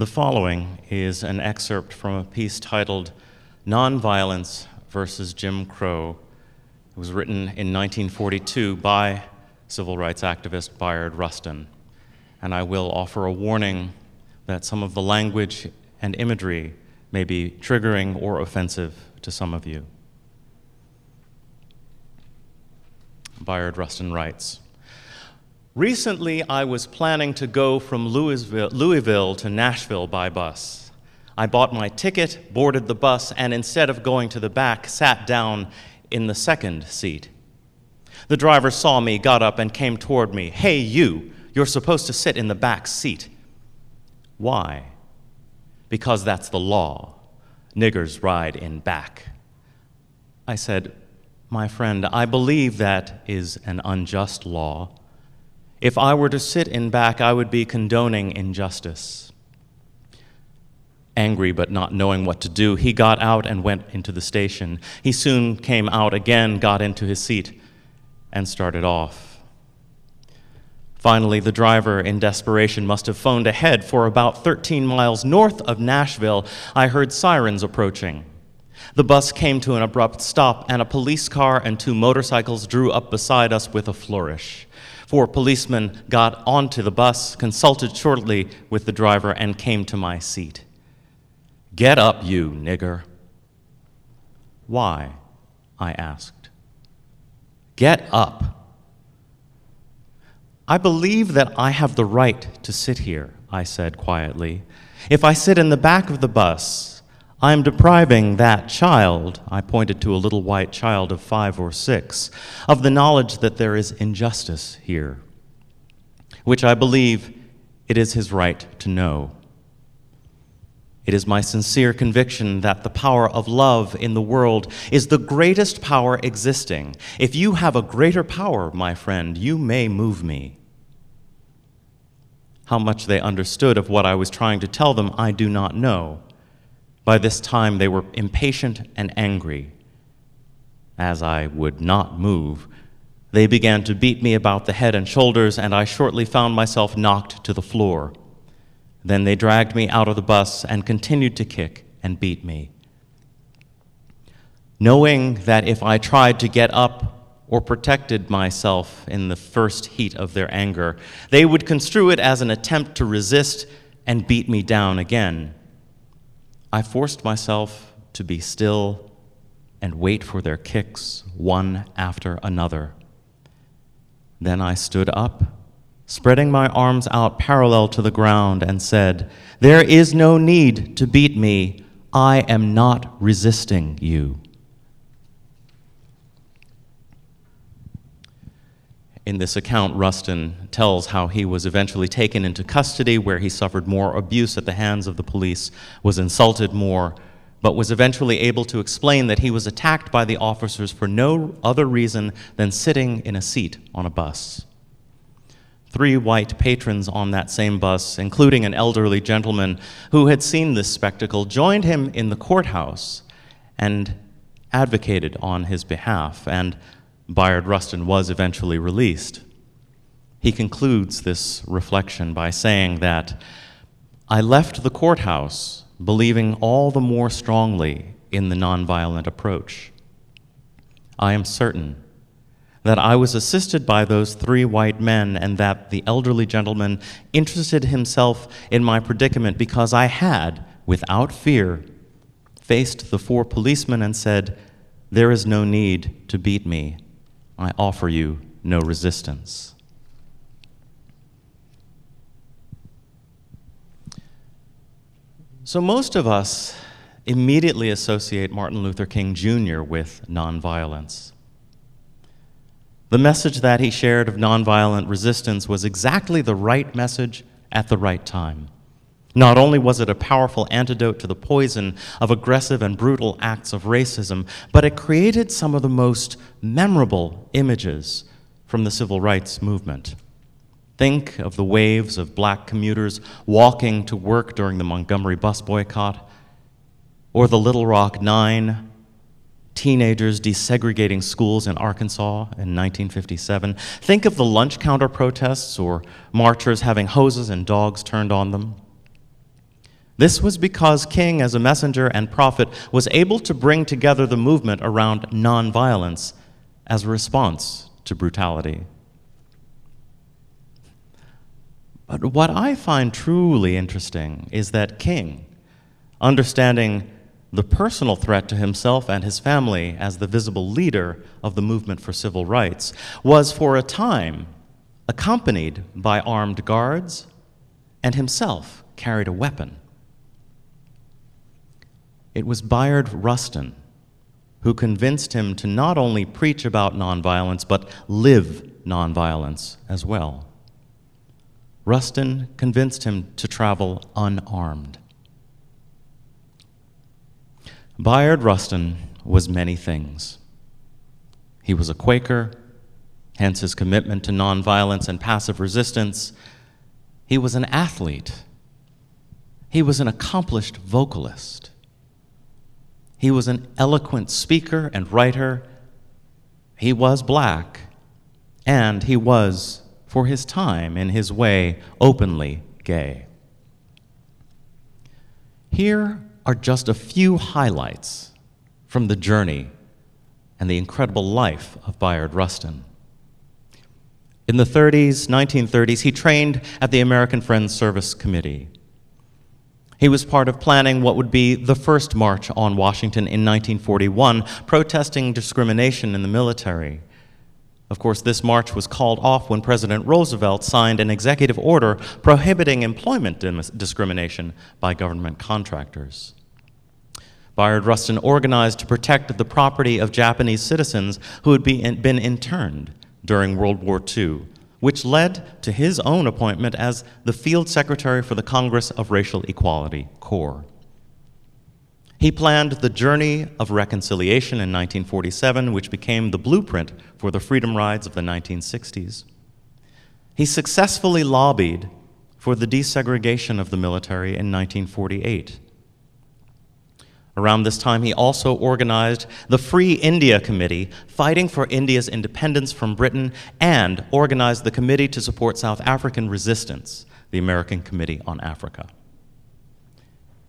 The following is an excerpt from a piece titled Nonviolence versus Jim Crow. It was written in 1942 by civil rights activist Bayard Rustin. And I will offer a warning that some of the language and imagery may be triggering or offensive to some of you. Bayard Rustin writes Recently, I was planning to go from Louisville, Louisville, to Nashville by bus. I bought my ticket, boarded the bus, and instead of going to the back, sat down in the second seat. The driver saw me, got up, and came toward me. Hey, you, you're supposed to sit in the back seat. Why? Because that's the law. Niggers ride in back. I said, My friend, I believe that is an unjust law. If I were to sit in back, I would be condoning injustice. Angry but not knowing what to do, he got out and went into the station. He soon came out again, got into his seat, and started off. Finally, the driver, in desperation, must have phoned ahead, for about 13 miles north of Nashville, I heard sirens approaching. The bus came to an abrupt stop, and a police car and two motorcycles drew up beside us with a flourish. Four policemen got onto the bus, consulted shortly with the driver, and came to my seat. Get up, you nigger. Why? I asked. Get up. I believe that I have the right to sit here, I said quietly. If I sit in the back of the bus, I am depriving that child, I pointed to a little white child of five or six, of the knowledge that there is injustice here, which I believe it is his right to know. It is my sincere conviction that the power of love in the world is the greatest power existing. If you have a greater power, my friend, you may move me. How much they understood of what I was trying to tell them, I do not know. By this time, they were impatient and angry. As I would not move, they began to beat me about the head and shoulders, and I shortly found myself knocked to the floor. Then they dragged me out of the bus and continued to kick and beat me. Knowing that if I tried to get up or protected myself in the first heat of their anger, they would construe it as an attempt to resist and beat me down again. I forced myself to be still and wait for their kicks one after another. Then I stood up, spreading my arms out parallel to the ground, and said, There is no need to beat me. I am not resisting you. In this account, Rustin tells how he was eventually taken into custody, where he suffered more abuse at the hands of the police, was insulted more, but was eventually able to explain that he was attacked by the officers for no other reason than sitting in a seat on a bus. Three white patrons on that same bus, including an elderly gentleman who had seen this spectacle, joined him in the courthouse and advocated on his behalf. And Bayard Rustin was eventually released. He concludes this reflection by saying that I left the courthouse believing all the more strongly in the nonviolent approach. I am certain that I was assisted by those three white men and that the elderly gentleman interested himself in my predicament because I had, without fear, faced the four policemen and said, There is no need to beat me. I offer you no resistance. So, most of us immediately associate Martin Luther King Jr. with nonviolence. The message that he shared of nonviolent resistance was exactly the right message at the right time. Not only was it a powerful antidote to the poison of aggressive and brutal acts of racism, but it created some of the most memorable images from the civil rights movement. Think of the waves of black commuters walking to work during the Montgomery bus boycott, or the Little Rock Nine, teenagers desegregating schools in Arkansas in 1957. Think of the lunch counter protests or marchers having hoses and dogs turned on them. This was because King, as a messenger and prophet, was able to bring together the movement around nonviolence as a response to brutality. But what I find truly interesting is that King, understanding the personal threat to himself and his family as the visible leader of the movement for civil rights, was for a time accompanied by armed guards and himself carried a weapon. It was Bayard Rustin who convinced him to not only preach about nonviolence, but live nonviolence as well. Rustin convinced him to travel unarmed. Bayard Rustin was many things. He was a Quaker, hence his commitment to nonviolence and passive resistance. He was an athlete. He was an accomplished vocalist. He was an eloquent speaker and writer. He was black, and he was for his time, in his way, openly gay. Here are just a few highlights from the journey and the incredible life of Bayard Rustin. In the 30s, 1930s, he trained at the American Friends Service Committee. He was part of planning what would be the first march on Washington in 1941, protesting discrimination in the military. Of course, this march was called off when President Roosevelt signed an executive order prohibiting employment discrimination by government contractors. Bayard Rustin organized to protect the property of Japanese citizens who had been interned during World War II, which led to his own appointment as the Field Secretary for the Congress of Racial Equality, CORE. He planned the Journey of Reconciliation in 1947, which became the blueprint for the freedom rides of the 1960s. He successfully lobbied for the desegregation of the military in 1948. Around this time, he also organized the Free India Committee, fighting for India's independence from Britain, and organized the Committee to Support South African Resistance, the American Committee on Africa.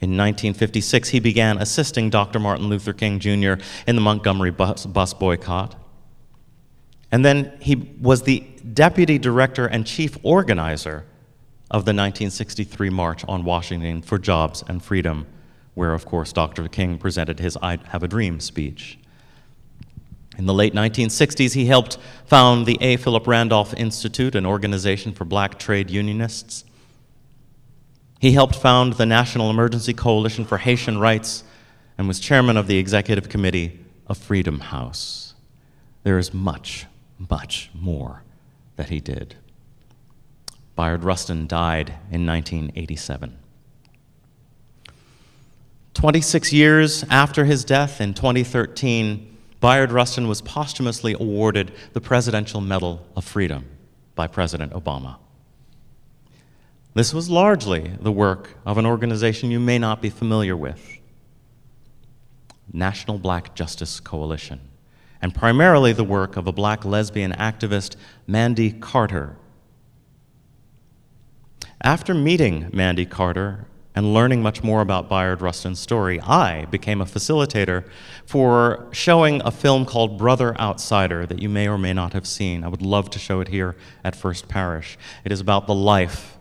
In 1956, he began assisting Dr. Martin Luther King Jr. in the Montgomery bus, bus, boycott. And then he was the deputy director and chief organizer of the 1963 March on Washington for Jobs and Freedom, where, of course, Dr. King presented his I Have a Dream speech. In the late 1960s, he helped found the A. Philip Randolph Institute, an organization for black trade unionists. He helped found the National Emergency Coalition for Haitian Rights and was chairman of the executive committee of Freedom House. There is much, much more that he did. Bayard Rustin died in 1987. 26 years after his death in 2013, Bayard Rustin was posthumously awarded the Presidential Medal of Freedom by President Obama. This was largely the work of an organization you may not be familiar with National Black Justice Coalition, and primarily the work of a black lesbian activist, Mandy Carter. After meeting Mandy Carter and learning much more about Bayard Rustin's story, I became a facilitator for showing a film called Brother Outsider that you may or may not have seen. I would love to show it here at First Parish. It is about the life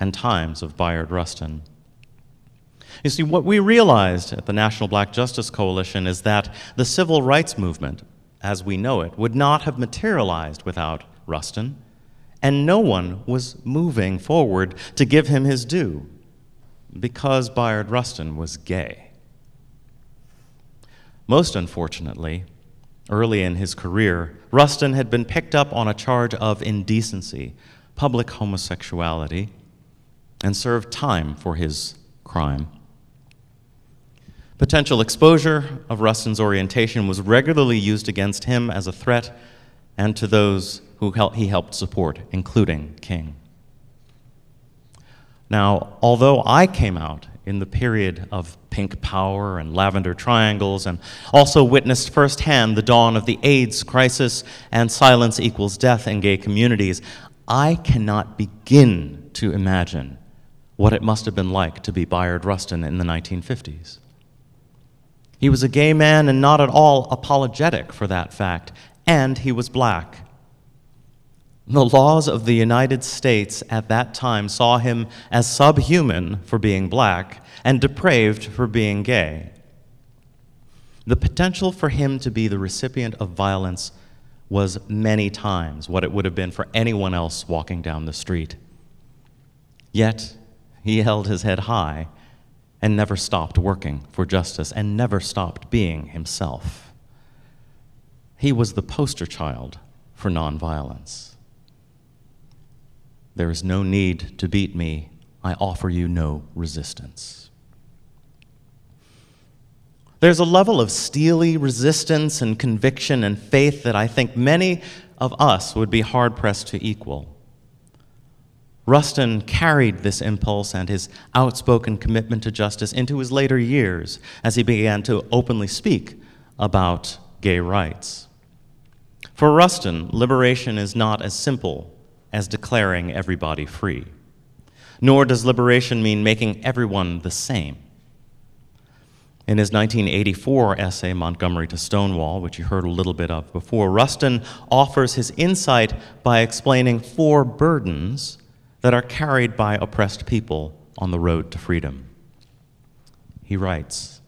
and times of Bayard Rustin. You see, what we realized at the National Black Justice Coalition is that the civil rights movement, as we know it, would not have materialized without Rustin, and no one was moving forward to give him his due because Bayard Rustin was gay. Most unfortunately, early in his career, Rustin had been picked up on a charge of indecency, public homosexuality, and served time for his crime. Potential exposure of Rustin's orientation was regularly used against him as a threat and to those who he helped support, including King. Now, although I came out in the period of pink power and lavender triangles and also witnessed firsthand the dawn of the AIDS crisis and silence equals death in gay communities, I cannot begin to imagine what it must have been like to be Bayard Rustin in the 1950s. He was a gay man and not at all apologetic for that fact, and he was black. The laws of the United States at that time saw him as subhuman for being black and depraved for being gay. The potential for him to be the recipient of violence was many times what it would have been for anyone else walking down the street. Yet, he held his head high and never stopped working for justice and never stopped being himself. He was the poster child for nonviolence. There is no need to beat me. I offer you no resistance. There's a level of steely resistance and conviction and faith that I think many of us would be hard pressed to equal. Rustin carried this impulse and his outspoken commitment to justice into his later years as he began to openly speak about gay rights. For Rustin, liberation is not as simple as declaring everybody free, nor does liberation mean making everyone the same. In his 1984 essay, Montgomery to Stonewall, which you heard a little bit of before, Rustin offers his insight by explaining four burdens that are carried by oppressed people on the road to freedom. He writes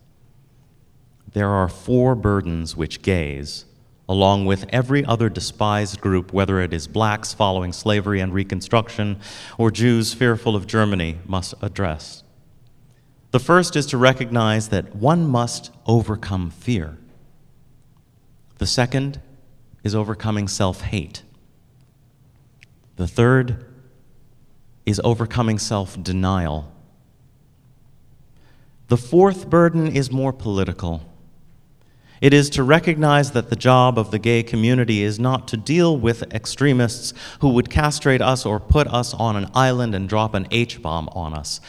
There are four burdens which gays, along with every other despised group, whether it is blacks following slavery and Reconstruction or Jews fearful of Germany, must address. The first is to recognize that one must overcome fear. The second is overcoming self hate. The third is overcoming self denial. The fourth burden is more political. It is to recognize that the job of the gay community is not to deal with extremists who would castrate us or put us on an island and drop an H bomb on us.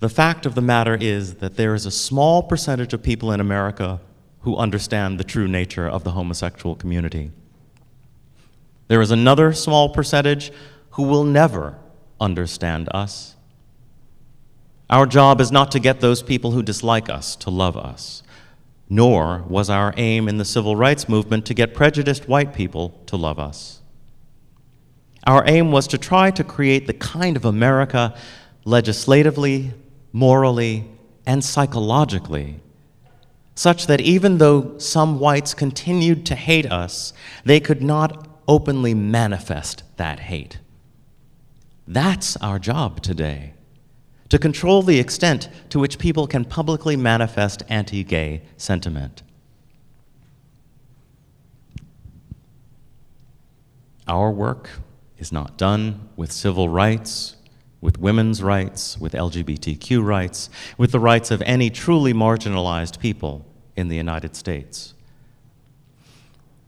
The fact of the matter is that there is a small percentage of people in America who understand the true nature of the homosexual community. There is another small percentage who will never understand us. Our job is not to get those people who dislike us to love us, nor was our aim in the civil rights movement to get prejudiced white people to love us. Our aim was to try to create the kind of America legislatively, morally, and psychologically, such that even though some whites continued to hate us, they could not openly manifest that hate. That's our job today to control the extent to which people can publicly manifest anti gay sentiment. Our work is not done with civil rights with women's rights, with LGBTQ rights, with the rights of any truly marginalized people in the United States.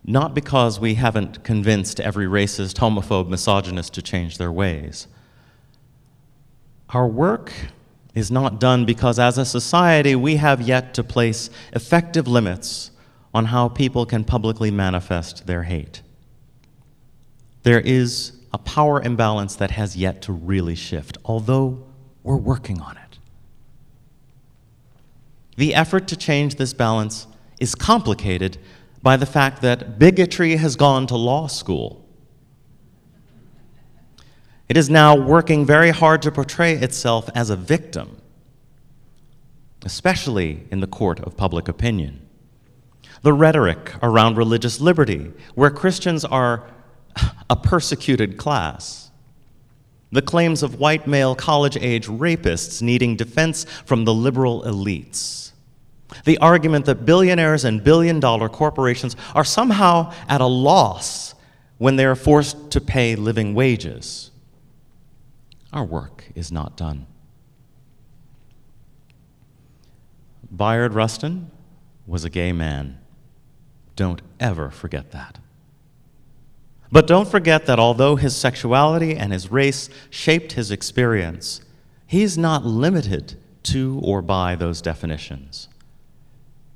Not because we haven't convinced every racist, homophobe, misogynist to change their ways. Our work is not done because, as a society, we have yet to place effective limits on how people can publicly manifest their hate. There is a power imbalance that has yet to really shift, although we're working on it. The effort to change this balance is complicated by the fact that bigotry has gone to law school. It is now working very hard to portray itself as a victim, especially in the court of public opinion. The rhetoric around religious liberty, where Christians are a persecuted class. The claims of white male college age rapists needing defense from the liberal elites. The argument that billionaires and billion dollar corporations are somehow at a loss when they are forced to pay living wages. Our work is not done. Bayard Rustin was a gay man. Don't ever forget that. But don't forget that although his sexuality and his race shaped his experience, he's not limited to or by those definitions.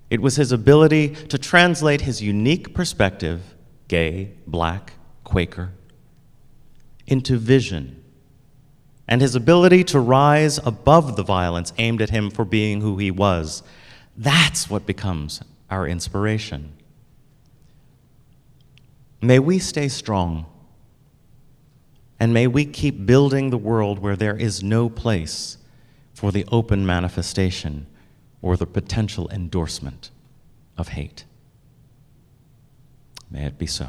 It was his ability to translate his unique perspective, gay, black, Quaker, into vision, and his ability to rise above the violence aimed at him for being who he was. That's what becomes our inspiration. May we stay strong, and may we keep building the world where there is no place for the open manifestation or the potential endorsement of hate. May it be so.